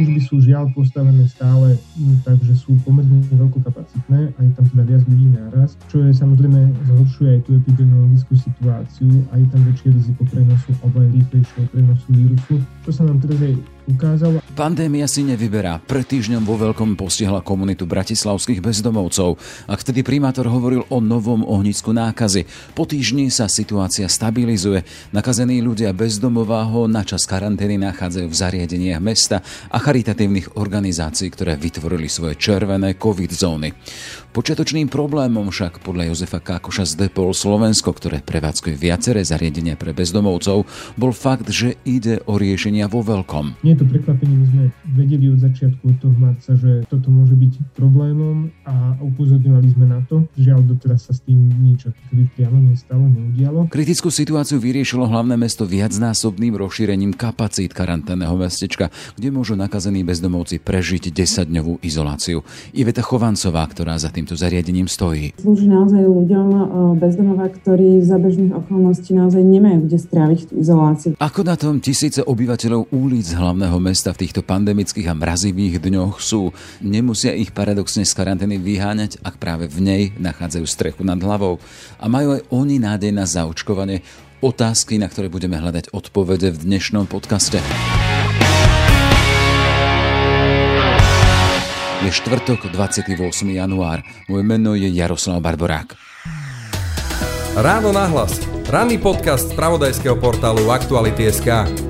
služby sú žiaľ postavené stále takže sú pomerne veľkokapacitné a je tam teda viac ľudí naraz, čo je samozrejme zhoršuje aj tú epidemiologickú situáciu a je tam väčšie riziko prenosu alebo aj rýchlejšieho prenosu vírusu, čo sa nám teraz aj ukázalo. Pandémia si nevyberá. Pred týždňom vo veľkom postihla komunitu bratislavských bezdomovcov a vtedy primátor hovoril o novom ohnisku nákazy. Po týždni sa situácia stabilizuje. Nakazení ľudia bezdomová ho na čas karantény nachádzajú v zariadeniach mesta a charitatívnych organizácií, ktoré vytvorili svoje červené covid zóny. Počiatočným problémom však podľa Jozefa Kákoša z Depol Slovensko, ktoré prevádzkuje viaceré zariadenia pre bezdomovcov, bol fakt, že ide o riešenia vo veľkom. Nie to prekvapenie, my sme vedeli od začiatku od toho marca, že toto môže byť problémom a upozorňovali sme na to. Žiaľ, doteraz sa s tým nič akoby priamo nestalo, neudialo. Kritickú situáciu vyriešilo hlavné mesto viacnásobným rozšírením kapacít karanténneho mestečka, kde môžu nakazení bezdomovci prežiť 10-dňovú izoláciu. Iveta Chovancová, ktorá za tým týmto zariadením stojí? Slúži naozaj ľuďom e, bezdomova, ktorí za bežných okolností naozaj nemajú kde stráviť tú izoláciu. Ako na tom tisíce obyvateľov ulic hlavného mesta v týchto pandemických a mrazivých dňoch sú? Nemusia ich paradoxne z karantény vyháňať, ak práve v nej nachádzajú strechu nad hlavou. A majú aj oni nádej na zaočkovanie. Otázky, na ktoré budeme hľadať odpovede v dnešnom podcaste. Je štvrtok, 28. január. Moje meno je Jaroslav Barborák. Ráno nahlas. Ranný podcast z pravodajského portálu Aktuality.sk.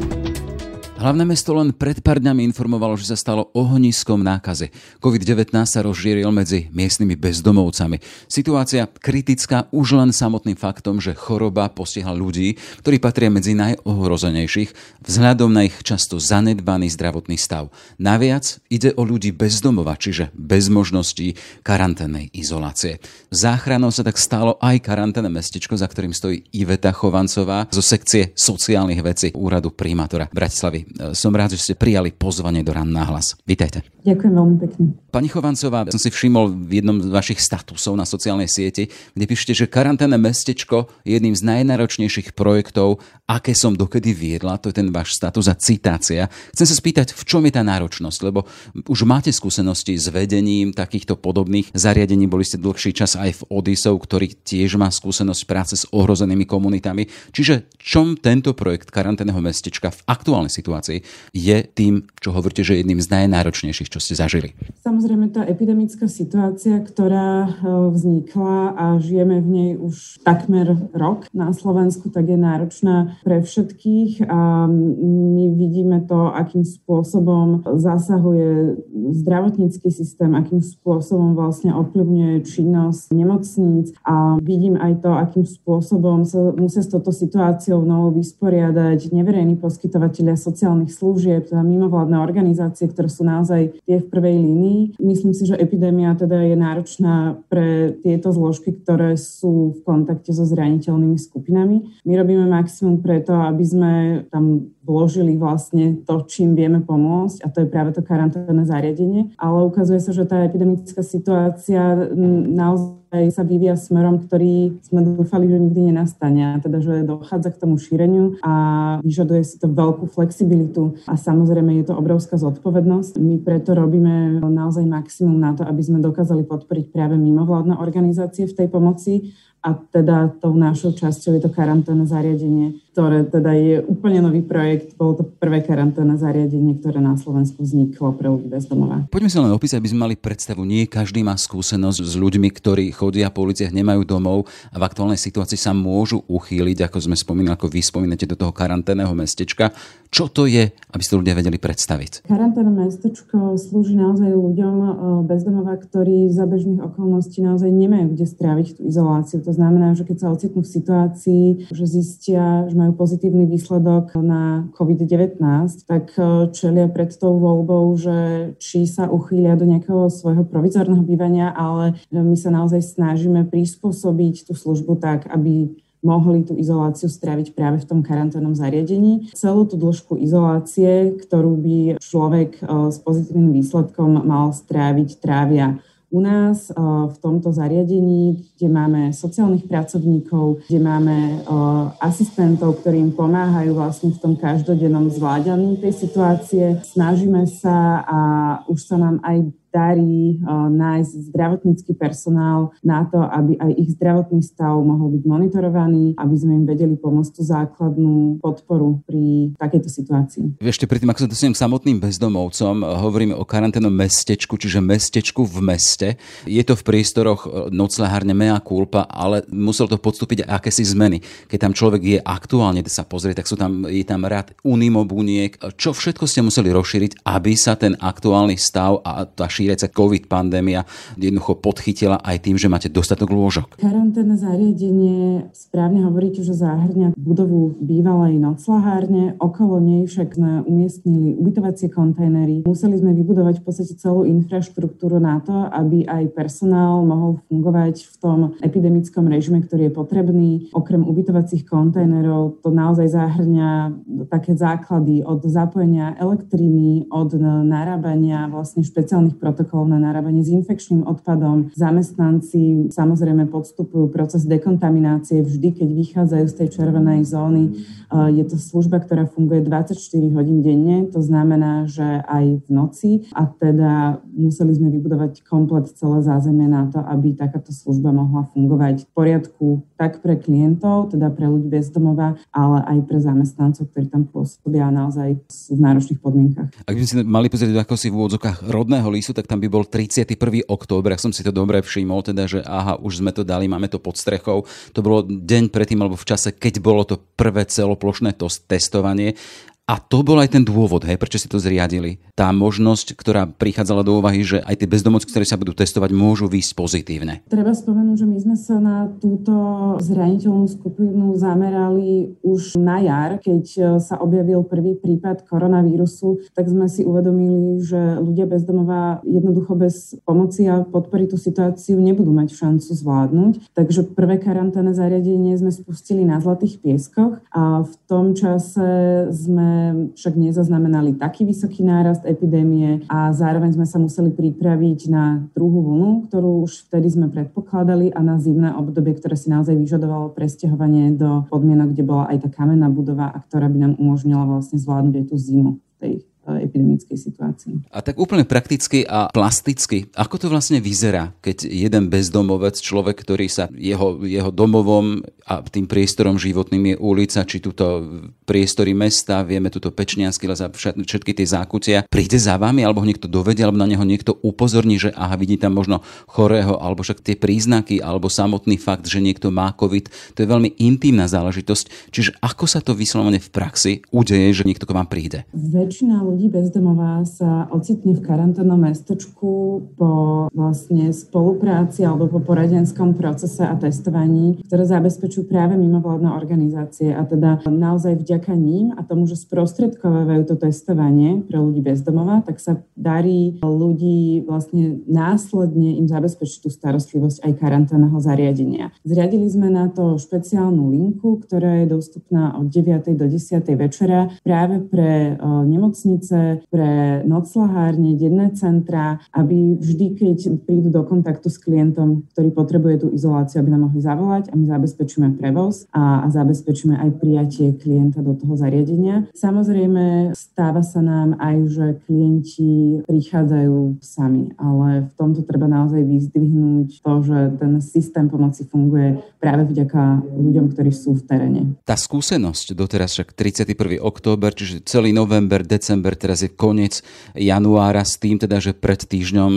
Hlavné mesto len pred pár dňami informovalo, že sa stalo ohniskom nákazy. COVID-19 sa rozšíril medzi miestnymi bezdomovcami. Situácia kritická už len samotným faktom, že choroba postihla ľudí, ktorí patria medzi najohrozenejších vzhľadom na ich často zanedbaný zdravotný stav. Naviac ide o ľudí bez domova, čiže bez možností karanténnej izolácie. Záchranou sa tak stalo aj karanténne mestečko, za ktorým stojí Iveta Chovancová zo sekcie sociálnych vecí úradu primátora Bratislavy. Som rád, že ste prijali pozvanie do Ran hlas. Vítajte. Ďakujem veľmi pekne. Pani Chovancová, som si všimol v jednom z vašich statusov na sociálnej sieti, kde píšete, že karanténne mestečko je jedným z najnáročnejších projektov, aké som dokedy viedla. To je ten váš status a citácia. Chcem sa spýtať, v čom je tá náročnosť, lebo už máte skúsenosti s vedením takýchto podobných zariadení. Boli ste dlhší čas aj v Odisov, ktorý tiež má skúsenosť práce s ohrozenými komunitami. Čiže čom tento projekt karanténneho mestečka v aktuálnej situácii situácii, je tým, čo hovoríte, že je jedným z najnáročnejších, čo ste zažili? Samozrejme, tá epidemická situácia, ktorá e, vznikla a žijeme v nej už takmer rok na Slovensku, tak je náročná pre všetkých a my vidíme to, akým spôsobom zasahuje zdravotnícky systém, akým spôsobom vlastne ovplyvňuje činnosť nemocníc a vidím aj to, akým spôsobom sa musia s touto situáciou novou vysporiadať neverejní poskytovateľia sociálnych sociálnych služieb, teda mimovládne organizácie, ktoré sú naozaj tie v prvej línii. Myslím si, že epidémia teda je náročná pre tieto zložky, ktoré sú v kontakte so zraniteľnými skupinami. My robíme maximum preto, aby sme tam vložili vlastne to, čím vieme pomôcť a to je práve to karanténne zariadenie. Ale ukazuje sa, že tá epidemická situácia naozaj aj sa vyvíja smerom, ktorý sme dúfali, že nikdy nenastane. Teda, že dochádza k tomu šíreniu a vyžaduje si to veľkú flexibilitu a samozrejme je to obrovská zodpovednosť. My preto robíme naozaj maximum na to, aby sme dokázali podporiť práve mimovládne organizácie v tej pomoci a teda tou našou časťou je to karanténne zariadenie, ktoré teda je úplne nový projekt. Bolo to prvé karanténne zariadenie, ktoré na Slovensku vzniklo pre ľudí bez domova. Poďme sa len opísať, aby sme mali predstavu. Nie každý má skúsenosť s ľuďmi, ktorí chodia po uliciach, nemajú domov a v aktuálnej situácii sa môžu uchýliť, ako sme spomínali, ako vy spomínate, do toho karanténneho mestečka. Čo to je, aby ste ľudia vedeli predstaviť? Karanténne mestečko slúži naozaj ľuďom e, bez domova, ktorí za bežných okolností naozaj nemajú kde stráviť tú izoláciu. To znamená, že keď sa ocitnú v situácii, že zistia, že majú pozitívny výsledok na COVID-19, tak e, čelia pred tou voľbou, že či sa uchýlia do nejakého svojho provizorného bývania, ale e, my sa naozaj snažíme prispôsobiť tú službu tak, aby mohli tú izoláciu stráviť práve v tom karanténnom zariadení. Celú tú dĺžku izolácie, ktorú by človek e, s pozitívnym výsledkom mal stráviť, trávia U nás v tomto zariadení, kde máme sociálnych pracovníkov, kde máme asistentov, ktorí im pomáhajú vlastne v tom každodennom zvládaní tej situácie, snažíme sa a už sa nám aj darí nájsť zdravotnícky personál na to, aby aj ich zdravotný stav mohol byť monitorovaný, aby sme im vedeli pomôcť tú základnú podporu pri takejto situácii. Ešte predtým, ako sa dostanem k samotným bezdomovcom, hovoríme o karanténnom mestečku, čiže mestečku v meste. Je to v priestoroch e, noclehárne mea culpa, ale musel to podstúpiť akési zmeny. Keď tam človek je aktuálne, sa pozrie, tak sú tam, je tam rád unimobuniek. Čo všetko ste museli rozšíriť, aby sa ten aktuálny stav a tá šíriaca COVID pandémia jednoducho podchytila aj tým, že máte dostatok lôžok. Karanténne zariadenie, správne hovoríte, že zahrňa budovu bývalej noclahárne, okolo nej však sme umiestnili ubytovacie kontajnery. Museli sme vybudovať v podstate celú infraštruktúru na to, aby aj personál mohol fungovať v tom epidemickom režime, ktorý je potrebný. Okrem ubytovacích kontajnerov to naozaj zahrňa také základy od zapojenia elektriny, od narábania vlastne špeciálnych protokol na narábanie s infekčným odpadom. Zamestnanci samozrejme podstupujú proces dekontaminácie vždy, keď vychádzajú z tej červenej zóny. E, je to služba, ktorá funguje 24 hodín denne, to znamená, že aj v noci a teda museli sme vybudovať komplet celé zázemie na to, aby takáto služba mohla fungovať v poriadku tak pre klientov, teda pre ľudí bez domova, ale aj pre zamestnancov, ktorí tam pôsobia naozaj v náročných podmienkach. Ak by si mali pozrieť ako si v úvodzokách rodného listu, tak tam by bol 31. október, ak som si to dobre všimol, teda, že aha, už sme to dali, máme to pod strechou. To bolo deň predtým, alebo v čase, keď bolo to prvé celoplošné to testovanie a to bol aj ten dôvod, hej, prečo si to zriadili. Tá možnosť, ktorá prichádzala do úvahy, že aj tie bezdomovci, ktoré sa budú testovať, môžu výjsť pozitívne. Treba spomenúť, že my sme sa na túto zraniteľnú skupinu zamerali už na jar, keď e, sa objavil prvý prípad koronavírusu, tak sme si uvedomili, že ľudia bezdomová jednoducho bez pomoci a podpory tú situáciu nebudú mať šancu zvládnuť. Takže prvé karanténne zariadenie sme spustili na Zlatých pieskoch a v tom čase sme však nezaznamenali taký vysoký nárast epidémie a zároveň sme sa museli pripraviť na druhú vlnu, ktorú už vtedy sme predpokladali a na zimné obdobie, ktoré si naozaj vyžadovalo presťahovanie do podmienok, kde bola aj tá kamenná budova a ktorá by nám umožnila vlastne zvládnuť aj tú zimu tej epidemickej situácii. A tak úplne prakticky a plasticky, ako to vlastne vyzerá, keď jeden bezdomovec, človek, ktorý sa jeho, jeho domovom a tým priestorom životným je ulica, či túto priestory mesta, vieme túto Pečniansky les a všetky tie zákucia, príde za vami, alebo ho niekto dovedie, alebo na neho niekto upozorní, že aha, vidí tam možno chorého, alebo však tie príznaky, alebo samotný fakt, že niekto má COVID, to je veľmi intimná záležitosť. Čiže ako sa to vyslovene v praxi udeje, že niekto k vám príde? Väčšina ľudí bezdomová sa ocitne v karanténnom mestečku po vlastne spolupráci alebo po poradenskom procese a testovaní, ktoré zabezpečujú práve mimovládne organizácie. A teda naozaj vďaka ním a tomu, že sprostredkovávajú to testovanie pre ľudí bezdomová, tak sa darí ľudí vlastne následne im zabezpečiť tú starostlivosť aj karanténneho zariadenia. Zriadili sme na to špeciálnu linku, ktorá je dostupná od 9. do 10. večera práve pre nemocnice nemocnice, pre noclahárne, denné centra, aby vždy, keď prídu do kontaktu s klientom, ktorý potrebuje tú izoláciu, aby nám mohli zavolať a my zabezpečíme prevoz a, a zabezpečíme aj prijatie klienta do toho zariadenia. Samozrejme, stáva sa nám aj, že klienti prichádzajú sami, ale v tomto treba naozaj vyzdvihnúť to, že ten systém pomoci funguje práve vďaka ľuďom, ktorí sú v teréne. Tá skúsenosť doteraz však 31. október, čiže celý november, december, december, teraz je koniec januára s tým teda, že pred týždňom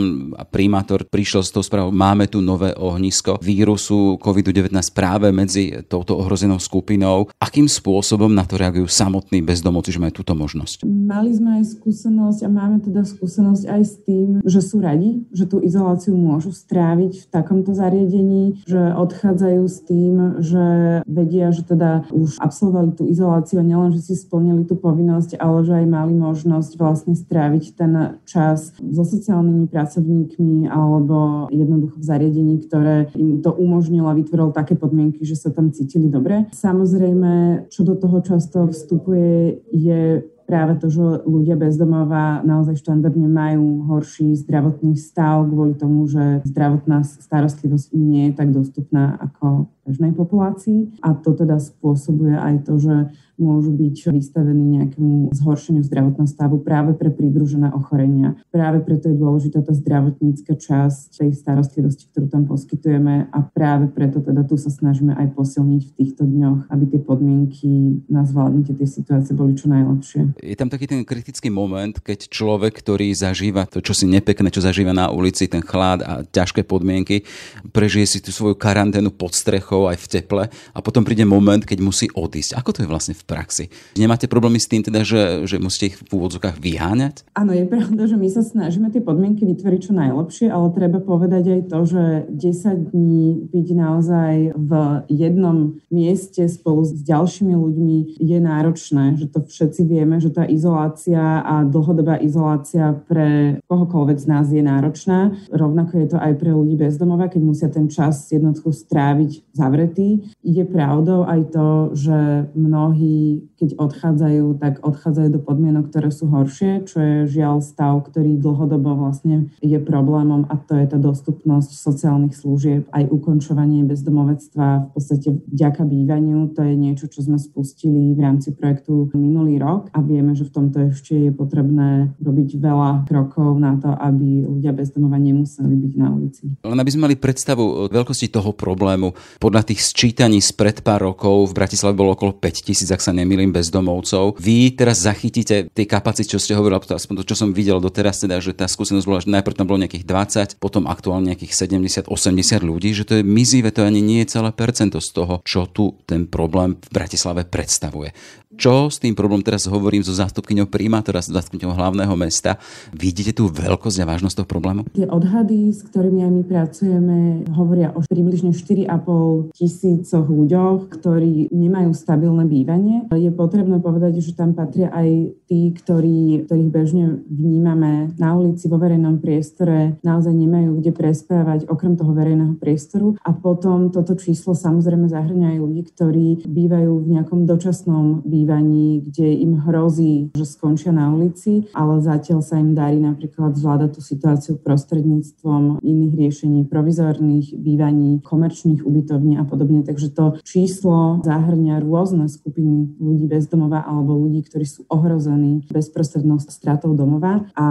primátor prišiel s tou správou, máme tu nové ohnisko vírusu COVID-19 práve medzi touto ohrozenou skupinou. Akým spôsobom na to reagujú samotní bezdomovci, že majú túto možnosť? Mali sme aj skúsenosť a máme teda skúsenosť aj s tým, že sú radi, že tú izoláciu môžu stráviť v takomto zariadení, že odchádzajú s tým, že vedia, že teda už absolvovali tú izoláciu a nielen, že si splnili tú povinnosť, ale že aj mali možnosť možnosť vlastne stráviť ten čas so sociálnymi pracovníkmi alebo jednoducho v zariadení, ktoré im to umožnilo a vytvorilo také podmienky, že sa tam cítili dobre. Samozrejme, čo do toho často vstupuje, je práve to, že ľudia bezdomova naozaj štandardne majú horší zdravotný stav kvôli tomu, že zdravotná starostlivosť nie je tak dostupná ako bežnej populácii. A to teda spôsobuje aj to, že môžu byť vystavení nejakému zhoršeniu zdravotného stavu práve pre pridružené ochorenia. Práve preto je dôležitá tá zdravotnícka časť tej starostlivosti, ktorú tam poskytujeme a práve preto teda tu sa snažíme aj posilniť v týchto dňoch, aby tie podmienky na zvládnutie tej situácie boli čo najlepšie. Je tam taký ten kritický moment, keď človek, ktorý zažíva to, čo si nepekné, čo zažíva na ulici, ten chlad a ťažké podmienky, prežije si tú svoju karanténu pod strechou aj v teple a potom príde moment, keď musí odísť. Ako to je vlastne v praxi. Nemáte problémy s tým teda, že, že musíte ich v úvodzokách vyháňať? Áno, je pravda, že my sa snažíme tie podmienky vytvoriť čo najlepšie, ale treba povedať aj to, že 10 dní byť naozaj v jednom mieste spolu s ďalšími ľuďmi je náročné, že to všetci vieme, že tá izolácia a dlhodobá izolácia pre kohokoľvek z nás je náročná. Rovnako je to aj pre ľudí bezdomova, keď musia ten čas jednotku stráviť zavretý. Je pravdou aj to, že mnohí keď odchádzajú, tak odchádzajú do podmienok, ktoré sú horšie, čo je žiaľ stav, ktorý dlhodobo vlastne je problémom a to je tá dostupnosť sociálnych služieb, aj ukončovanie bezdomovectva v podstate vďaka bývaniu. To je niečo, čo sme spustili v rámci projektu minulý rok a vieme, že v tomto ešte je potrebné robiť veľa krokov na to, aby ľudia bezdomova nemuseli byť na ulici. Len aby sme mali predstavu o veľkosti toho problému, podľa tých sčítaní spred pár rokov v Bratislave bolo okolo 5000, ak sa nemýlim, bezdomovcov. Vy teraz zachytíte tie kapacity, čo ste hovorili, aspoň to, čo som videl doteraz, teda, že tá skúsenosť bola, že najprv tam bolo nejakých 20, potom aktuálne nejakých 70, 80 ľudí, že to je mizivé, to ani nie je celé percento z toho, čo tu ten problém v Bratislave predstavuje. Čo s tým problém teraz hovorím so zástupkyňou primátora, s zástupkyňou hlavného mesta. Vidíte tú veľkosť a vážnosť toho problému? Tie odhady, s ktorými aj my pracujeme, hovoria o približne 4,5 tisícoch ľuďoch, ktorí nemajú stabilné bývanie. Je potrebné povedať, že tam patria aj tí, ktorí, ktorých bežne vnímame na ulici, vo verejnom priestore, naozaj nemajú kde prespávať okrem toho verejného priestoru. A potom toto číslo samozrejme zahrňa aj ľudí, ktorí bývajú v nejakom dočasnom bývaní, kde im hrozí, že skončia na ulici, ale zatiaľ sa im darí napríklad zvládať tú situáciu prostredníctvom iných riešení, provizorných bývaní, komerčných ubytovní a podobne. Takže to číslo zahrňa rôzne skupiny ľudí bez domova alebo ľudí, ktorí sú ohrození bezprostrednou stratou domova. A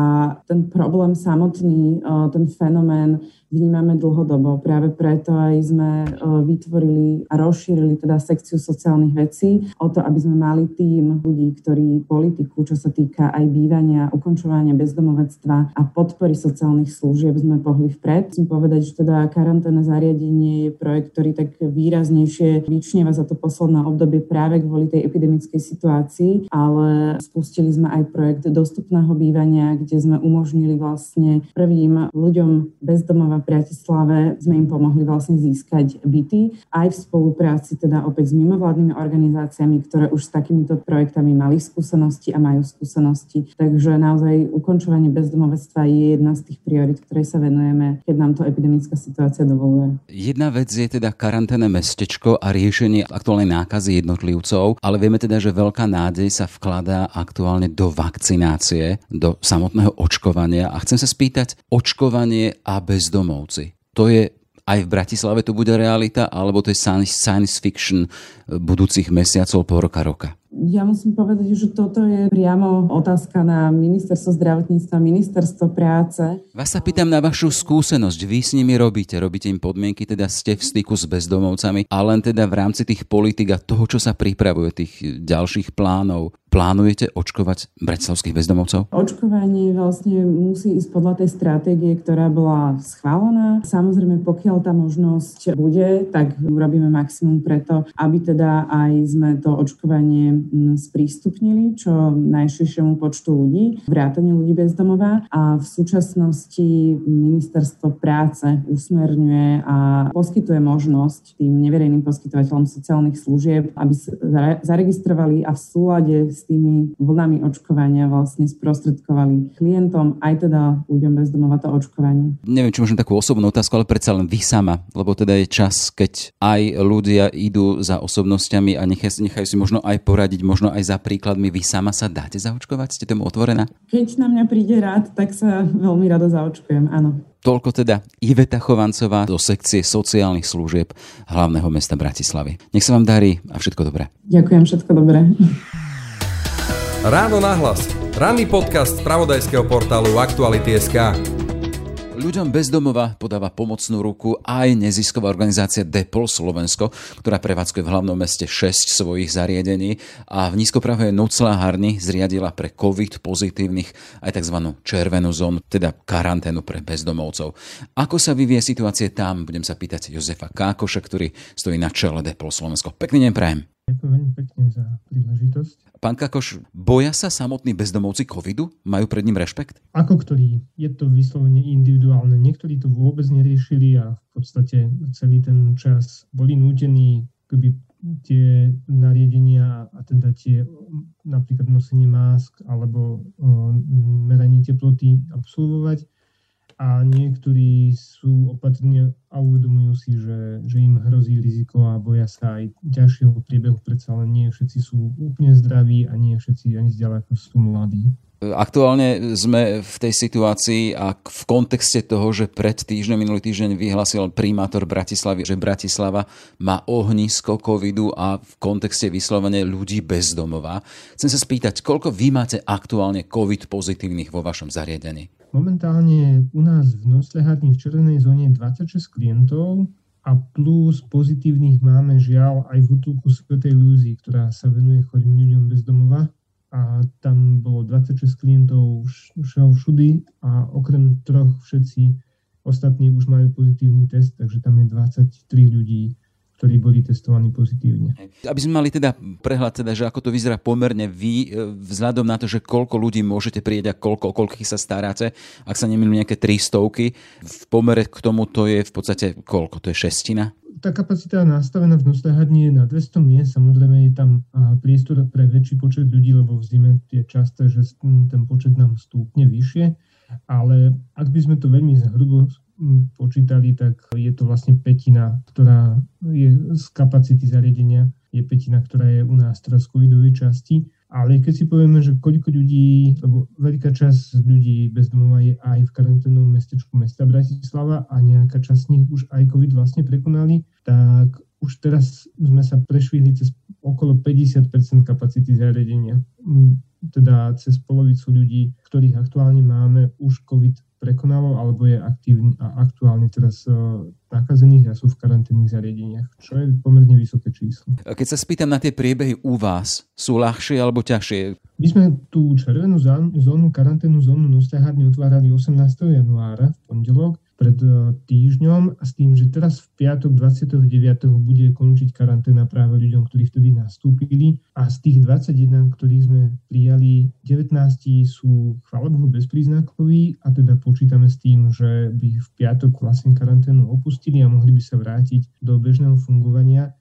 ten problém samotný, ten fenomén vnímame dlhodobo. Práve preto aj sme vytvorili a rozšírili teda sekciu sociálnych vecí o to, aby sme mali tým ľudí, ktorí politiku, čo sa týka aj bývania, ukončovania bezdomovectva a podpory sociálnych služieb sme pohli vpred. Musím povedať, že teda karanténne zariadenie je projekt, ktorý tak výraznejšie vyčnieva za to posledné obdobie práve kvôli tej epidemickej situácii, ale spustili sme aj projekt dostupného bývania, kde sme umožnili vlastne prvým ľuďom bezdomova Bratislave sme im pomohli vlastne získať byty aj v spolupráci teda opäť s mimovládnymi organizáciami, ktoré už s takýmito projektami mali skúsenosti a majú skúsenosti. Takže naozaj ukončovanie bezdomovectva je jedna z tých priorit, ktorej sa venujeme, keď nám to epidemická situácia dovoluje. Jedna vec je teda karanténne mestečko a riešenie aktuálnej nákazy jednotlivcov, ale vieme teda, že veľká nádej sa vkladá aktuálne do vakcinácie, do samotného očkovania. A chcem sa spýtať, očkovanie a bezdomovectvo bezdomovci. To je aj v Bratislave to bude realita, alebo to je science fiction budúcich mesiacov, po roka, roka? Ja musím povedať, že toto je priamo otázka na ministerstvo zdravotníctva, ministerstvo práce. Vás sa pýtam na vašu skúsenosť. Vy s nimi robíte, robíte im podmienky, teda ste v styku s bezdomovcami, a len teda v rámci tých politik a toho, čo sa pripravuje, tých ďalších plánov, plánujete očkovať bratislavských bezdomovcov? Očkovanie vlastne musí ísť podľa tej stratégie, ktorá bola schválená. Samozrejme, pokiaľ tá možnosť bude, tak urobíme maximum preto, aby teda aj sme to očkovanie sprístupnili čo najširšiemu počtu ľudí, vrátane ľudí bez domova a v súčasnosti ministerstvo práce usmerňuje a poskytuje možnosť tým neverejným poskytovateľom sociálnych služieb, aby zaregistrovali a v súlade s tými vlnami očkovania vlastne sprostredkovali klientom aj teda ľuďom bez domova to očkovanie. Neviem, či môžem takú osobnú otázku, ale predsa len vy sama, lebo teda je čas, keď aj ľudia idú za osobnosťami a nechajú si možno aj poradiť poradiť možno aj za príkladmi. Vy sama sa dáte zaočkovať? Ste tomu otvorená? Keď na mňa príde rád, tak sa veľmi rado zaočkujem, áno. Toľko teda Iveta Chovancová do sekcie sociálnych služieb hlavného mesta Bratislavy. Nech sa vám darí a všetko dobré. Ďakujem, všetko dobré. Ráno nahlas. Ranný podcast z pravodajského portálu Aktuality.sk. Ľuďom bez domova podáva pomocnú ruku aj nezisková organizácia Depol Slovensko, ktorá prevádzkuje v hlavnom meste 6 svojich zariadení a v nízkopravej noclahárni zriadila pre COVID pozitívnych aj tzv. červenú zónu, teda karanténu pre bezdomovcov. Ako sa vyvie situácie tam, budem sa pýtať Jozefa Kákoša, ktorý stojí na čele Depol Slovensko. Pekný deň prajem. Ďakujem veľmi pekne za príležitosť. Pán Kakoš, boja sa samotní bezdomovci covidu? Majú pred ním rešpekt? Ako ktorý? Je to vyslovene individuálne. Niektorí to vôbec neriešili a v podstate celý ten čas boli nútení keby tie nariadenia a teda tie napríklad nosenie másk alebo meranie teploty absolvovať a niektorí sú opatrní hrozí riziko a boja sa aj ďalšieho priebehu. Predsa len nie všetci sú úplne zdraví a nie všetci ani zďaleko sú mladí. Aktuálne sme v tej situácii a v kontexte toho, že pred týždňom, minulý týždeň vyhlasil primátor Bratislavy, že Bratislava má ohnisko covidu a v kontexte vyslovene ľudí bez domova. Chcem sa spýtať, koľko vy máte aktuálne covid pozitívnych vo vašom zariadení? Momentálne u nás v Noslehatni v červenej zóne 26 klientov a plus pozitívnych máme žiaľ aj v útulku Svetej Lúzy, ktorá sa venuje chorým ľuďom bez domova. A tam bolo 26 klientov všeho všudy a okrem troch všetci ostatní už majú pozitívny test, takže tam je 23 ľudí ktorí boli testovaní pozitívne. Aby sme mali teda prehľad, teda, že ako to vyzerá pomerne vy, e, vzhľadom na to, že koľko ľudí môžete prieť a koľko, koľkých sa staráte, ak sa nemýlim nejaké 300, v pomere k tomu to je v podstate koľko? To je šestina? Tá kapacita nastavená v nosľahadni je na 200 miest, samozrejme je tam priestor pre väčší počet ľudí, lebo v zime je časté, že ten počet nám stúpne vyššie, ale ak by sme to veľmi zhrubo počítali, tak je to vlastne petina, ktorá je z kapacity zariadenia, je petina, ktorá je u nás teraz v covidovej časti. Ale keď si povieme, že koľko ľudí, lebo veľká časť ľudí bez domova je aj v karanténnom mestečku mesta Bratislava a nejaká časť z nich už aj COVID vlastne prekonali, tak už teraz sme sa prešvihli cez okolo 50% kapacity zariadenia. Teda cez polovicu ľudí, ktorých aktuálne máme, už COVID prekonalo alebo je aktívny a aktuálne teraz e, nakazených a sú v karanténnych zariadeniach, čo je pomerne vysoké číslo. Keď sa spýtam na tie priebehy u vás, sú ľahšie alebo ťažšie? My sme tú červenú zónu, karanténnu zónu nosťahárne otvárali 18. januára v pondelok pred e, týždňom a s tým, že teraz v piatok 29. bude končiť karanténa práve ľuďom, ktorí vtedy nastúpili a z tých 21, ktorých sme prijali, 19 sú chvála Bohu bezpríznakoví a teda počítame s tým, že by v piatok vlastne karanténu opustili a mohli by sa vrátiť do bežného fungovania.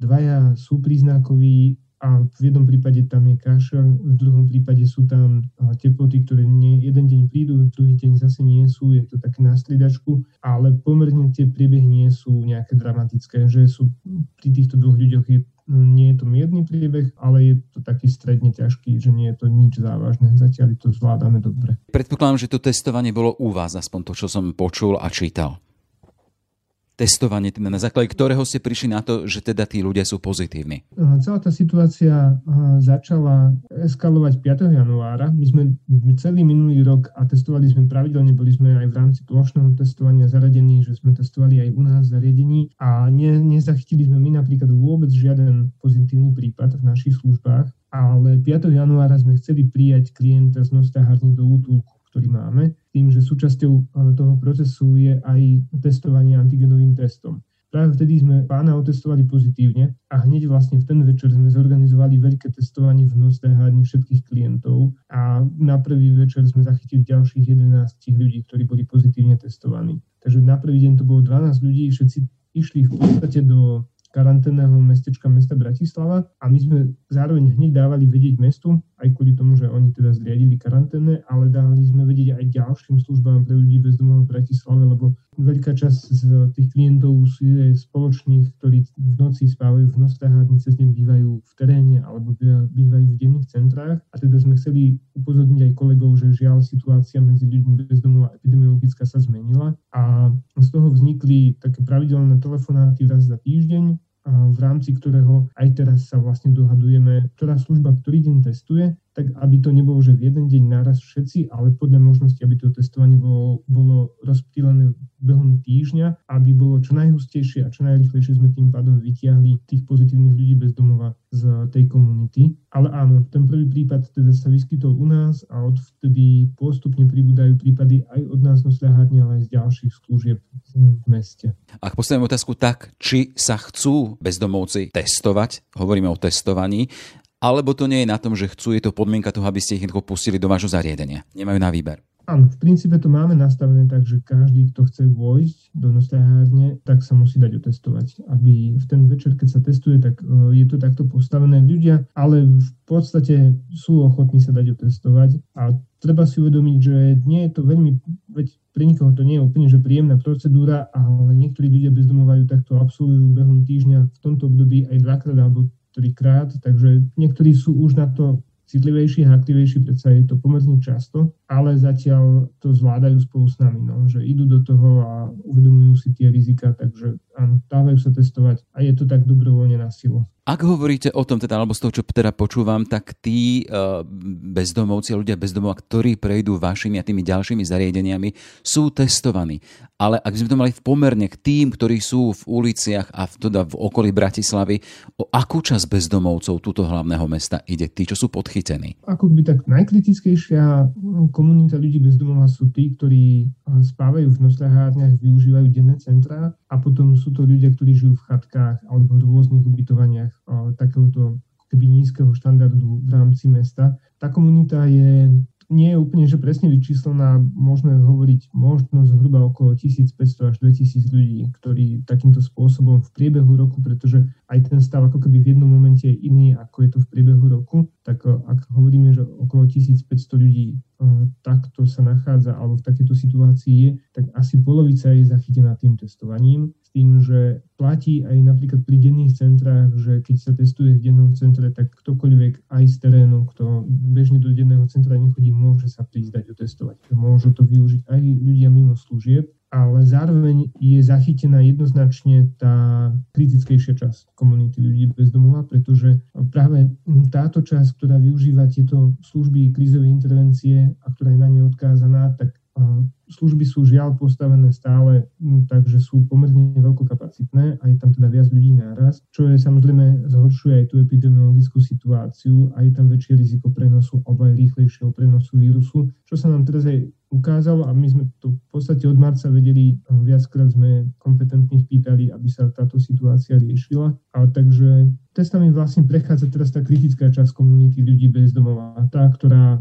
Dvaja sú príznakoví, a v jednom prípade tam je kašel, v druhom prípade sú tam teploty, ktoré nie, jeden deň prídu, druhý deň zase nie sú, je to také na stridačku, ale pomerne tie priebehy nie sú nejaké dramatické, že sú pri týchto dvoch ľuďoch je, nie je to mierny priebeh, ale je to taký stredne ťažký, že nie je to nič závažné. Zatiaľ to zvládame dobre. Predpokladám, že to testovanie bolo u vás, aspoň to, čo som počul a čítal testovanie, teda na základe ktorého ste prišli na to, že teda tí ľudia sú pozitívni? Celá tá situácia začala eskalovať 5. januára. My sme celý minulý rok a testovali sme pravidelne, boli sme aj v rámci plošného testovania zaradení, že sme testovali aj u nás zariadení a ne, nezachytili sme my napríklad vôbec žiaden pozitívny prípad v našich službách, ale 5. januára sme chceli prijať klienta z Nostahárne do útulku ktorý máme, tým, že súčasťou e, toho procesu je aj testovanie antigenovým testom. Práve vtedy sme pána otestovali pozitívne a hneď vlastne v ten večer sme zorganizovali veľké testovanie v nosné hádni všetkých klientov a na prvý večer sme zachytili ďalších 11 ľudí, ktorí boli pozitívne testovaní. Takže na prvý deň to bolo 12 ľudí, všetci išli v podstate do karanténneho mestečka mesta Bratislava a my sme zároveň hneď dávali vedieť mestu, aj kvôli tomu, že oni teda zriadili karanténne, ale dali sme vedieť aj ďalším službám pre ľudí bez domova v Bratislave, lebo veľká časť z tých klientov sú spoločných, ktorí v noci spávajú v nostrahárni, cez deň bývajú v teréne alebo bývajú v denných centrách. A teda sme chceli upozorniť aj kolegov, že žiaľ situácia medzi ľuďmi bez domova epidemiologická sa zmenila a z toho vznikli také pravidelné telefonáty raz za týždeň, v rámci ktorého aj teraz sa vlastne dohadujeme, ktorá služba ktorý deň testuje tak aby to nebolo, že v jeden deň naraz všetci, ale podľa možnosti, aby to testovanie bolo, bolo rozptýlené behom týždňa, aby bolo čo najhustejšie a čo najrychlejšie sme tým pádom vytiahli tých pozitívnych ľudí bez domova z tej komunity. Ale áno, ten prvý prípad teda sa vyskytol u nás a odvtedy postupne pribúdajú prípady aj od nás nosľahárne, ale aj z ďalších služieb v meste. Ak postavím otázku tak, či sa chcú bezdomovci testovať, hovoríme o testovaní, alebo to nie je na tom, že chcú, je to podmienka toho, aby ste ich jednoducho pustili do vášho zariadenia. Nemajú na výber. Áno, v princípe to máme nastavené tak, že každý, kto chce vojsť do nosľahárne, tak sa musí dať otestovať. Aby v ten večer, keď sa testuje, tak e, je to takto postavené ľudia, ale v podstate sú ochotní sa dať otestovať a treba si uvedomiť, že nie je to veľmi, veď pre nikoho to nie je úplne že príjemná procedúra, ale niektorí ľudia bezdomovajú takto absolvujú behom týždňa v tomto období aj dvakrát alebo trikrát, takže niektorí sú už na to citlivejší a aktivejší, predsa je to pomerne často, ale zatiaľ to zvládajú spolu s nami, no, že idú do toho a uvedomujú si tie rizika, takže áno, dávajú sa testovať a je to tak dobrovoľne na silu. Ak hovoríte o tom, teda, alebo z toho, čo teda počúvam, tak tí uh, bezdomovci, ľudia bezdomova, ktorí prejdú vašimi a tými ďalšími zariadeniami, sú testovaní. Ale ak by sme to mali v pomerne k tým, ktorí sú v uliciach a v, teda v okolí Bratislavy, o akú časť bezdomovcov túto hlavného mesta ide? Tí, čo sú podchytení? Ako by tak najkritickejšia komunita ľudí bezdomova sú tí, ktorí spávajú v nosľahárniach, využívajú denné centrá a potom sú to ľudia, ktorí žijú v chatkách alebo v rôznych ubytovaniach takéhoto keby nízkeho štandardu v rámci mesta. Tá komunita je nie je úplne že presne vyčíslená, môžeme hovoriť možno zhruba okolo 1500 až 2000 ľudí, ktorí takýmto spôsobom v priebehu roku, pretože aj ten stav ako keby v jednom momente je iný, ako je to v priebehu roku, tak ak hovoríme, že okolo 1500 ľudí takto sa nachádza alebo v takéto situácii je, tak asi polovica je zachytená tým testovaním tým, že platí aj napríklad pri denných centrách, že keď sa testuje v dennom centre, tak ktokoľvek aj z terénu, kto bežne do denného centra nechodí, môže sa prísť dať otestovať. Môžu to využiť aj ľudia mimo služieb, ale zároveň je zachytená jednoznačne tá kritickejšia časť komunity ľudí bez domova, pretože práve táto časť, ktorá využíva tieto služby krízovej intervencie a ktorá je na ne odkázaná, tak služby sú žiaľ postavené stále, takže sú pomerne veľkokapacitné a je tam teda viac ľudí naraz, čo je samozrejme zhoršuje aj tú epidemiologickú situáciu a je tam väčšie riziko prenosu alebo aj rýchlejšieho prenosu vírusu, čo sa nám teraz aj ukázalo a my sme to v podstate od marca vedeli, viackrát sme kompetentných pýtali, aby sa táto situácia riešila. A takže testami vlastne prechádza teraz tá kritická časť komunity ľudí bez domova. Tá, ktorá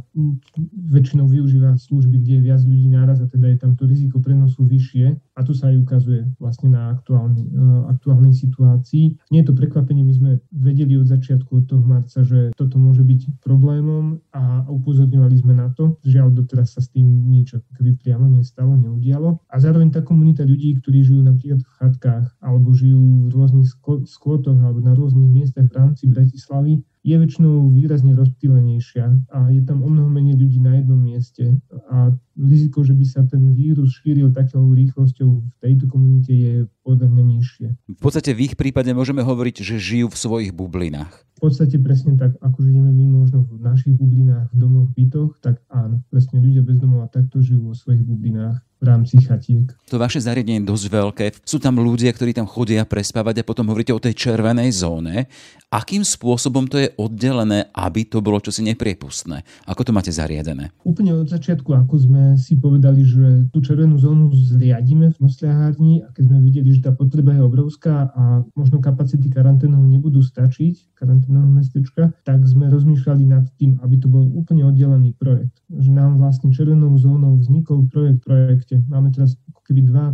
väčšinou využíva služby, kde je viac ľudí náraz a teda je tam to riziko prenosu vyššie. A tu sa aj ukazuje vlastne na aktuálny, uh, aktuálnej situácii. Nie je to prekvapenie, my sme vedeli od začiatku od toho marca, že toto môže byť problémom a upozorňovali sme na to. Žiaľ, doteraz sa s tým nič keby priamo nestalo, neudialo. A zároveň tá komunita ľudí, ktorí žijú napríklad v chatkách alebo žijú v rôznych skvotoch alebo na rôznych miestach v rámci Bratislavy, je väčšinou výrazne rozptýlenejšia a je tam o mnoho menej ľudí na jednom mieste a riziko, že by sa ten vírus šíril takou rýchlosťou v tejto komunite je podľa mňa nižšie. V podstate v ich prípade môžeme hovoriť, že žijú v svojich bublinách. V podstate presne tak, ako žijeme my možno v našich bublinách, v domoch, bytoch, tak áno, presne ľudia bez domova takto žijú vo svojich bublinách v rámci chatiek. To vaše zariadenie je dosť veľké. Sú tam ľudia, ktorí tam chodia prespávať a potom hovoríte o tej červenej zóne. Akým spôsobom to je oddelené, aby to bolo čosi nepriepustné? Ako to máte zariadené? Úplne od začiatku, ako sme si povedali, že tú červenú zónu zriadíme v nosľahárni a keď sme videli, že tá potreba je obrovská a možno kapacity karanténov nebudú stačiť, karanténneho mestečka, tak sme rozmýšľali nad tým, aby to bol úplne oddelený projekt. Že nám vlastne červenou zónou vznikol projekt projekt projekte. Máme teraz ako keby dva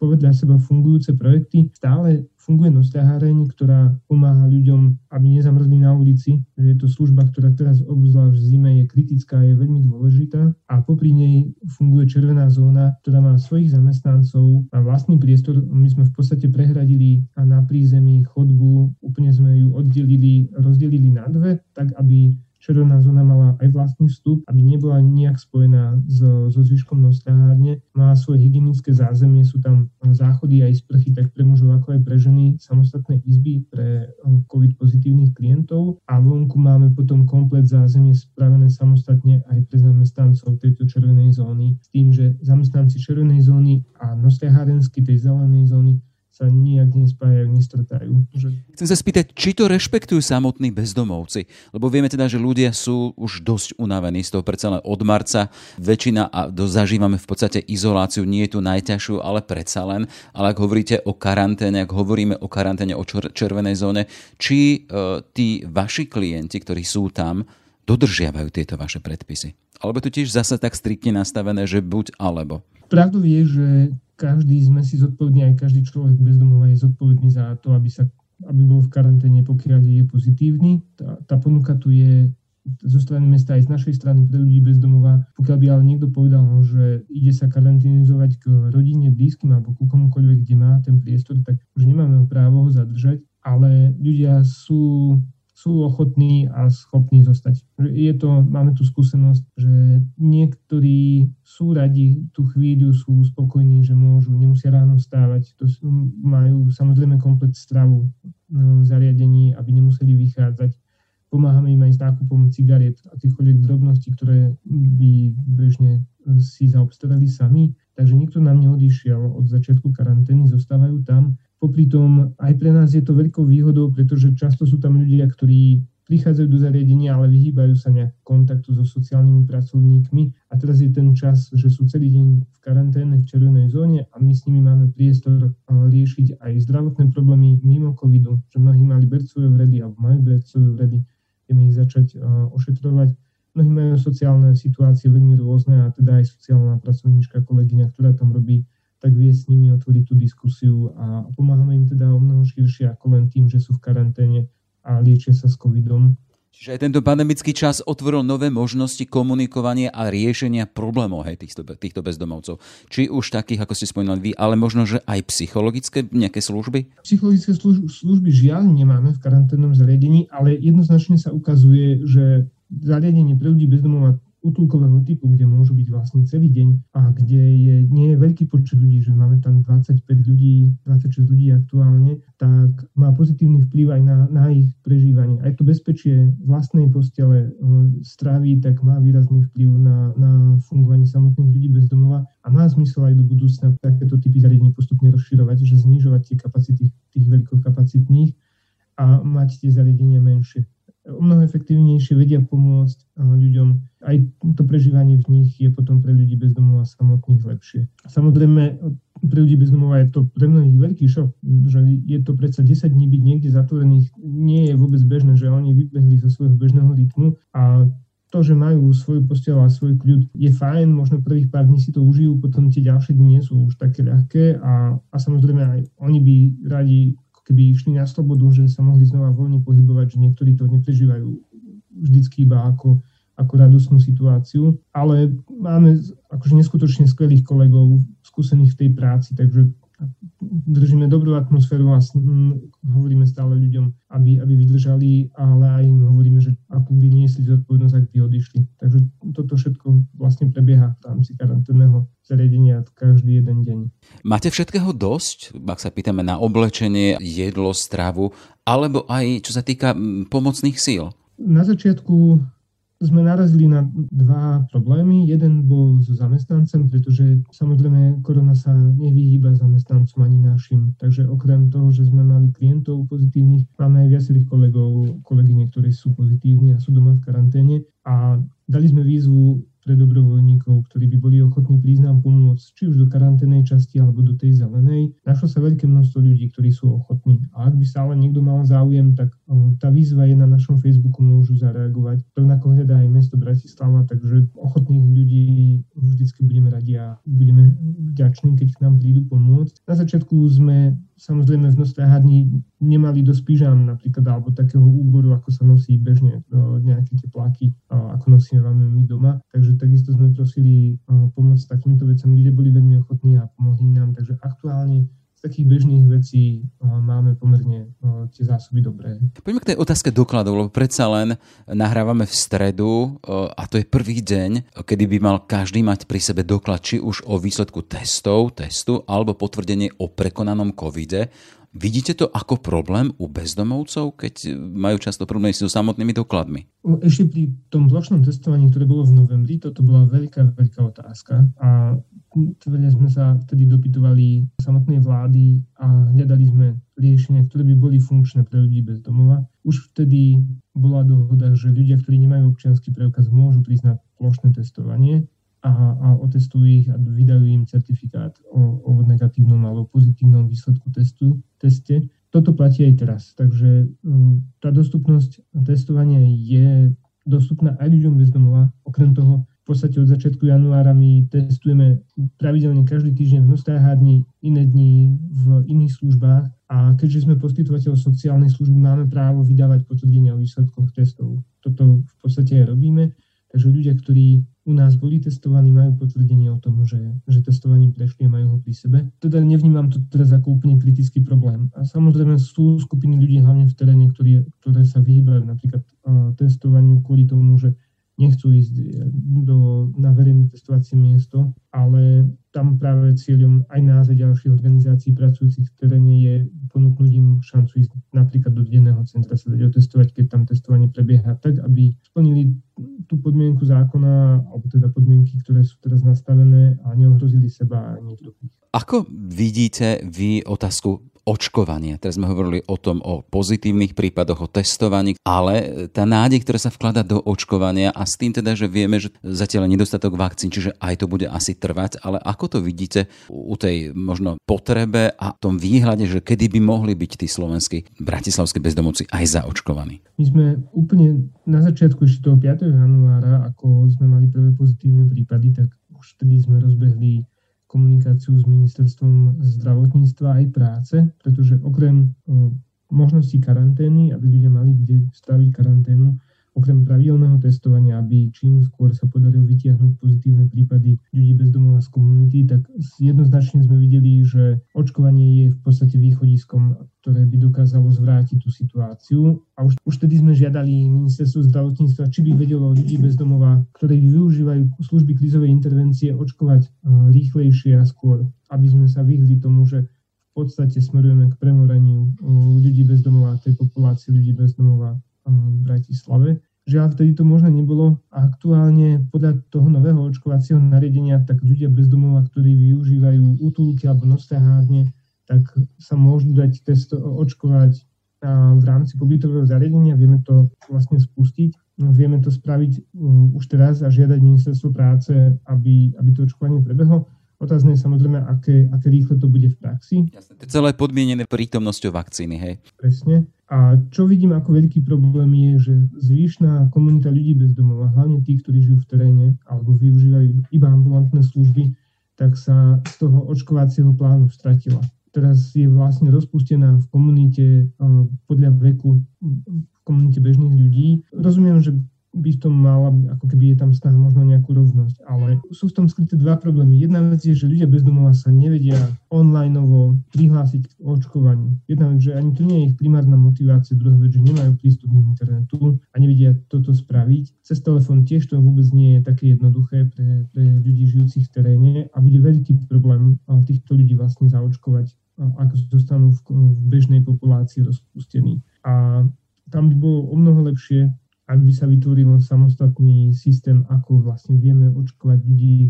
povedľa seba fungujúce projekty. Stále funguje Nostáhareň, ktorá pomáha ľuďom, aby nezamrzli na ulici, že je to služba, ktorá teraz obzvlášť v zime je kritická, je veľmi dôležitá a popri nej funguje červená zóna, ktorá má svojich zamestnancov, má vlastný priestor. My sme v podstate prehradili na prízemí chodbu, úplne sme ju oddelili, rozdelili na dve, tak aby Červená zóna mala aj vlastný vstup, aby nebola nejak spojená so, so zvyškom nostahárne. Má svoje hygienické zázemie, sú tam záchody aj sprchy, tak pre mužov ako aj pre ženy, samostatné izby pre um, COVID pozitívnych klientov a vonku máme potom komplet zázemie spravené samostatne aj pre zamestnancov tejto červenej zóny s tým, že zamestnanci červenej zóny a nostahárensky tej zelenej zóny sa nijak nespájajú, nestretajú. Že... Chcem sa spýtať, či to rešpektujú samotní bezdomovci? Lebo vieme teda, že ľudia sú už dosť unavení z toho predsa len od marca. Väčšina a zažívame v podstate izoláciu, nie je tu najťažšiu, ale predsa len. Ale ak hovoríte o karanténe, ak hovoríme o karanténe, o červenej zóne, či e, tí vaši klienti, ktorí sú tam, dodržiavajú tieto vaše predpisy? Alebo to tiež zase tak striktne nastavené, že buď alebo? Pravdou je, že každý sme si zodpovední, aj každý človek bez domova je zodpovedný za to, aby, sa, aby bol v karanténe, pokiaľ je pozitívny. Tá, tá ponuka tu je zo strany mesta aj z našej strany pre ľudí bez domova. Pokiaľ by ale niekto povedal, že ide sa karanténizovať k rodine, blízkym alebo ku komukoľvek, kde má ten priestor, tak už nemáme právo ho zadržať. Ale ľudia sú sú ochotní a schopní zostať. Je to, máme tu skúsenosť, že niektorí sú radi, tú chvíľu sú spokojní, že môžu, nemusia ráno vstávať. To sú, majú samozrejme komplet stravu v zariadení, aby nemuseli vychádzať. Pomáhame im aj s nákupom cigariet a týchkoľvek drobností, ktoré by bežne si zaobstarali sami. Takže nikto nám neodišiel od začiatku karantény, zostávajú tam. Popri tom aj pre nás je to veľkou výhodou, pretože často sú tam ľudia, ktorí prichádzajú do zariadenia, ale vyhýbajú sa nejak kontaktu so sociálnymi pracovníkmi. A teraz je ten čas, že sú celý deň v karanténe v červenej zóne a my s nimi máme priestor riešiť aj zdravotné problémy mimo covidu, že mnohí mali bercové vredy alebo majú bercové vredy, vieme ich začať ošetrovať. Mnohí majú sociálne situácie veľmi rôzne a teda aj sociálna pracovníčka, kolegyňa, ktorá tam robí tak vie s nimi otvoriť tú diskusiu a pomáhame im teda o mnoho širšie ako len tým, že sú v karanténe a liečia sa s covidom. Čiže aj tento pandemický čas otvoril nové možnosti komunikovania a riešenia problémov hej, týchto, týchto bezdomovcov. Či už takých, ako ste spomínali vy, ale možno, že aj psychologické nejaké služby? Psychologické služby žiaľ nemáme v karanténnom zariadení, ale jednoznačne sa ukazuje, že zariadenie pre ľudí bezdomova útulkového typu, kde môžu byť vlastne celý deň a kde je, nie je veľký počet ľudí, že máme tam 25 ľudí, 26 ľudí aktuálne, tak má pozitívny vplyv aj na, na ich prežívanie. Aj to bezpečie vlastnej postele, stravy, tak má výrazný vplyv na, na fungovanie samotných ľudí bez domova a má zmysel aj do budúcna takéto typy zariadení postupne rozširovať, že znižovať tie kapacity tých veľkokapacitných a mať tie zariadenia menšie o mnoho efektívnejšie vedia pomôcť ľuďom. Aj to prežívanie v nich je potom pre ľudí bez domova samotných lepšie. Samozrejme, pre ľudí bez domova je to pre mnohých veľký šok, že je to predsa 10 dní byť niekde zatvorených, nie je vôbec bežné, že oni vybehli zo svojho bežného rytmu a to, že majú svoju postel a svoj kľud, je fajn, možno prvých pár dní si to užijú, potom tie ďalšie dni nie sú už také ľahké a, a samozrejme aj oni by radi keby išli na slobodu, že sa mohli znova voľne pohybovať, že niektorí to neprežívajú vždycky iba ako, ako radosnú situáciu. Ale máme akože neskutočne skvelých kolegov, skúsených v tej práci, takže držíme dobrú atmosféru a hovoríme stále ľuďom, aby, aby vydržali, ale aj im hovoríme, že ako by niesli zodpovednosť, ak by odišli. Takže toto všetko vlastne prebieha v rámci karanténneho zariadenia každý jeden deň. Máte všetkého dosť, ak sa pýtame na oblečenie, jedlo, stravu, alebo aj čo sa týka pomocných síl? Na začiatku sme narazili na dva problémy. Jeden bol so zamestnancem, pretože samozrejme korona sa nevyhýba zamestnancom ani našim. Takže okrem toho, že sme mali klientov pozitívnych, máme aj viacerých kolegov, kolegyne, ktorí sú pozitívni a sú doma v karanténe. A dali sme výzvu pre dobrovoľníkov, ktorí by boli ochotní prísť nám pomôcť, či už do karanténnej časti alebo do tej zelenej. Našlo sa veľké množstvo ľudí, ktorí sú ochotní. A ak by sa ale niekto mal záujem, tak tá výzva je na našom Facebooku, môžu zareagovať. Rovnako hľadá aj mesto Bratislava, takže ochotných ľudí vždycky budeme radi a budeme vďační, keď k nám prídu pomôcť. Na začiatku sme samozrejme v Nostrahadni nemali dosť pyžam napríklad, alebo takého úboru, ako sa nosí bežne nejaké tepláky, ako nosíme my doma. Takže takisto sme prosili pomoc s takýmito vecami. Ľudia boli veľmi ochotní a pomohli nám. Takže aktuálne z takých bežných vecí máme pomerne tie zásoby dobré. Poďme k tej otázke dokladov, lebo predsa len nahrávame v stredu a to je prvý deň, kedy by mal každý mať pri sebe doklad či už o výsledku testov, testu alebo potvrdenie o prekonanom covide. Vidíte to ako problém u bezdomovcov, keď majú často problémy so samotnými dokladmi? Ešte pri tom plošnom testovaní, ktoré bolo v novembri, toto bola veľká, veľká otázka a veľa sme sa vtedy dopytovali samotnej vlády a hľadali sme riešenia, ktoré by boli funkčné pre ľudí bez domova. Už vtedy bola dohoda, že ľudia, ktorí nemajú občianský preukaz, môžu prísť na plošné testovanie a, a otestujú ich a vydajú im certifikát o, o negatívnom alebo pozitívnom výsledku testu, teste. Toto platí aj teraz, takže um, tá dostupnosť testovania je dostupná aj ľuďom bez domova. Okrem toho, v podstate od začiatku januára my testujeme pravidelne každý týždeň v Nostáhádni, iné dni v iných službách a keďže sme poskytovateľ sociálnej služby, máme právo vydávať potvrdenia o výsledkoch testov. Toto v podstate aj robíme. Takže ľudia, ktorí u nás boli testovaní, majú potvrdenie o tom, že, že testovaním prešli a majú ho pri sebe. Teda nevnímam to teraz ako úplne kritický problém. A samozrejme sú skupiny ľudí, hlavne v teréne, ktoré, ktoré sa vyhýbajú napríklad testovaniu kvôli tomu, že nechcú ísť e, do, na verejné testovacie miesto, ale tam práve cieľom aj nás a ďalších organizácií pracujúcich v teréne je ponúknuť im šancu ísť napríklad do denného centra sa dať otestovať, keď tam testovanie prebieha tak, aby splnili tú podmienku zákona, alebo teda podmienky, ktoré sú teraz nastavené a neohrozili seba ani druhých. Ako vidíte vy otázku očkovanie. Teraz sme hovorili o tom, o pozitívnych prípadoch, o testovaní, ale tá nádej, ktorá sa vklada do očkovania a s tým teda, že vieme, že zatiaľ je nedostatok vakcín, čiže aj to bude asi trvať, ale ako to vidíte u tej možno potrebe a tom výhľade, že kedy by mohli byť tí slovenskí bratislavskí bezdomovci aj zaočkovaní? My sme úplne na začiatku ešte toho 5. januára, ako sme mali prvé pozitívne prípady, tak už vtedy sme rozbehli komunikáciu s ministerstvom zdravotníctva aj práce, pretože okrem možnosti karantény, aby ľudia mali kde staviť karanténu, okrem pravidelného testovania, aby čím skôr sa podarilo vytiahnuť pozitívne prípady ľudí bez domova z komunity, tak jednoznačne sme videli, že očkovanie je v podstate východiskom, ktoré by dokázalo zvrátiť tú situáciu. A už, už tedy sme žiadali ministerstvo zdravotníctva, či by vedelo ľudí bez domova, ktorí využívajú služby krizovej intervencie, očkovať rýchlejšie a skôr, aby sme sa vyhli tomu, že v podstate smerujeme k premoreniu ľudí bez domova, tej populácie ľudí bez domova v Bratislave. Žiaľ, vtedy to možno nebolo a aktuálne podľa toho nového očkovacieho nariadenia, tak ľudia bez domova, ktorí využívajú útulky alebo hádne, tak sa môžu dať testo, očkovať v rámci pobytového zariadenia. Vieme to vlastne spustiť. Vieme to spraviť už teraz a žiadať ministerstvo práce, aby, aby to očkovanie prebehlo. Otázne je samozrejme, aké, aké rýchle to bude v praxi. Jasne, to je celé podmienené prítomnosťou vakcíny, hej? Presne. A čo vidím ako veľký problém je, že zvyšná komunita ľudí bez domova, hlavne tí, ktorí žijú v teréne alebo využívajú iba ambulantné služby, tak sa z toho očkovacieho plánu stratila. Teraz je vlastne rozpustená v komunite podľa veku, v komunite bežných ľudí. Rozumiem, že by v tom mala, ako keby je tam snaha možno nejakú rovnosť. Ale sú v tom skryté dva problémy. Jedna vec je, že ľudia bez domova sa nevedia online prihlásiť k očkovaniu. Jedna vec, že ani to nie je ich primárna motivácia, druhá vec, že nemajú prístup k internetu a nevedia toto spraviť. Cez telefón tiež to vôbec nie je také jednoduché pre, pre ľudí žijúcich v teréne a bude veľký problém týchto ľudí vlastne zaočkovať, ako zostanú v, v bežnej populácii rozpustení. A tam by bolo o mnoho lepšie, ak by sa vytvoril samostatný systém, ako vlastne vieme očkovať ľudí e,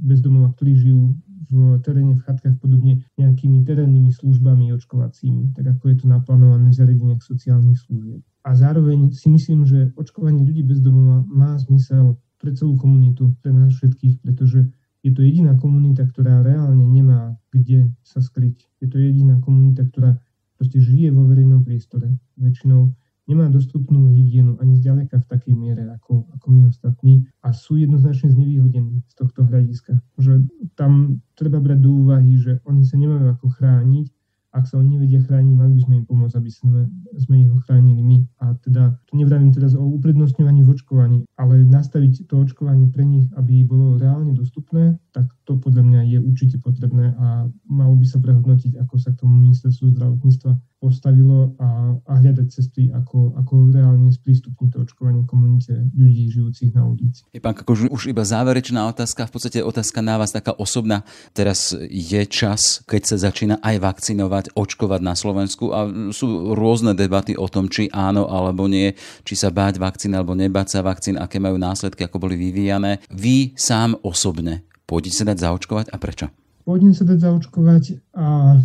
bez domova, ktorí žijú v teréne, v chatkách podobne nejakými terénnymi službami očkovacími, tak ako je to naplánované v zariadeniach sociálnych služieb. A zároveň si myslím, že očkovanie ľudí bez domova má zmysel pre celú komunitu, pre nás všetkých, pretože je to jediná komunita, ktorá reálne nemá kde sa skryť. Je to jediná komunita, ktorá proste žije vo verejnom priestore. Väčšinou nemá dostupnú hygienu ani zďaleka v takej miere ako, ako my ostatní a sú jednoznačne znevýhodení z tohto hľadiska. Že tam treba brať do úvahy, že oni sa nemajú ako chrániť ak sa oni nevedia chrániť, mali by sme im pomôcť, aby sme, sme ich ochránili my. A teda, to nevravím teraz o uprednostňovaní v očkovaní, ale nastaviť to očkovanie pre nich, aby bolo reálne dostupné, tak to podľa mňa je určite potrebné a malo by sa prehodnotiť, ako sa k tomu ministerstvo zdravotníctva postavilo a, a hľadať cesty, ako, ako reálne sprístupniť to očkovanie komunite ľudí žijúcich na ulici. Je pán Kakož, už iba záverečná otázka, v podstate otázka na vás taká osobná. Teraz je čas, keď sa začína aj vakcinovať, očkovať na Slovensku a sú rôzne debaty o tom, či áno alebo nie, či sa báť vakcín alebo nebáť sa vakcín, aké majú následky, ako boli vyvíjané. Vy sám osobne pôjdete sa dať zaočkovať a prečo? Pôjdem sa dať zaočkovať a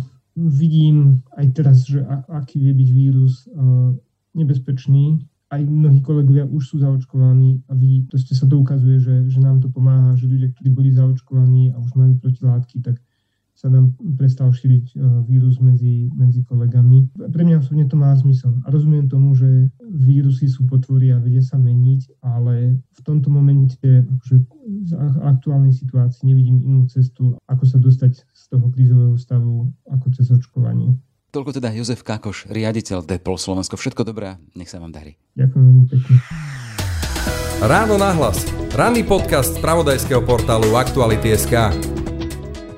vidím aj teraz, že aký vie byť vírus nebezpečný. Aj mnohí kolegovia už sú zaočkovaní a vidí, proste sa to ukazuje, že, že nám to pomáha, že ľudia, ktorí boli zaočkovaní a už majú protilátky, tak sa nám prestal šíriť vírus medzi, medzi kolegami. Pre mňa osobne to má zmysel. A rozumiem tomu, že vírusy sú potvory a vedia sa meniť, ale v tomto momente akože v aktuálnej situácii nevidím inú cestu, ako sa dostať z toho krízového stavu ako cez očkovanie. Toľko teda Jozef Kakoš, riaditeľ Depol Slovensko. Všetko dobré, nech sa vám darí. Ďakujem veľmi pekne. Ráno nahlas. Ranný podcast z pravodajského portálu Aktuality.sk.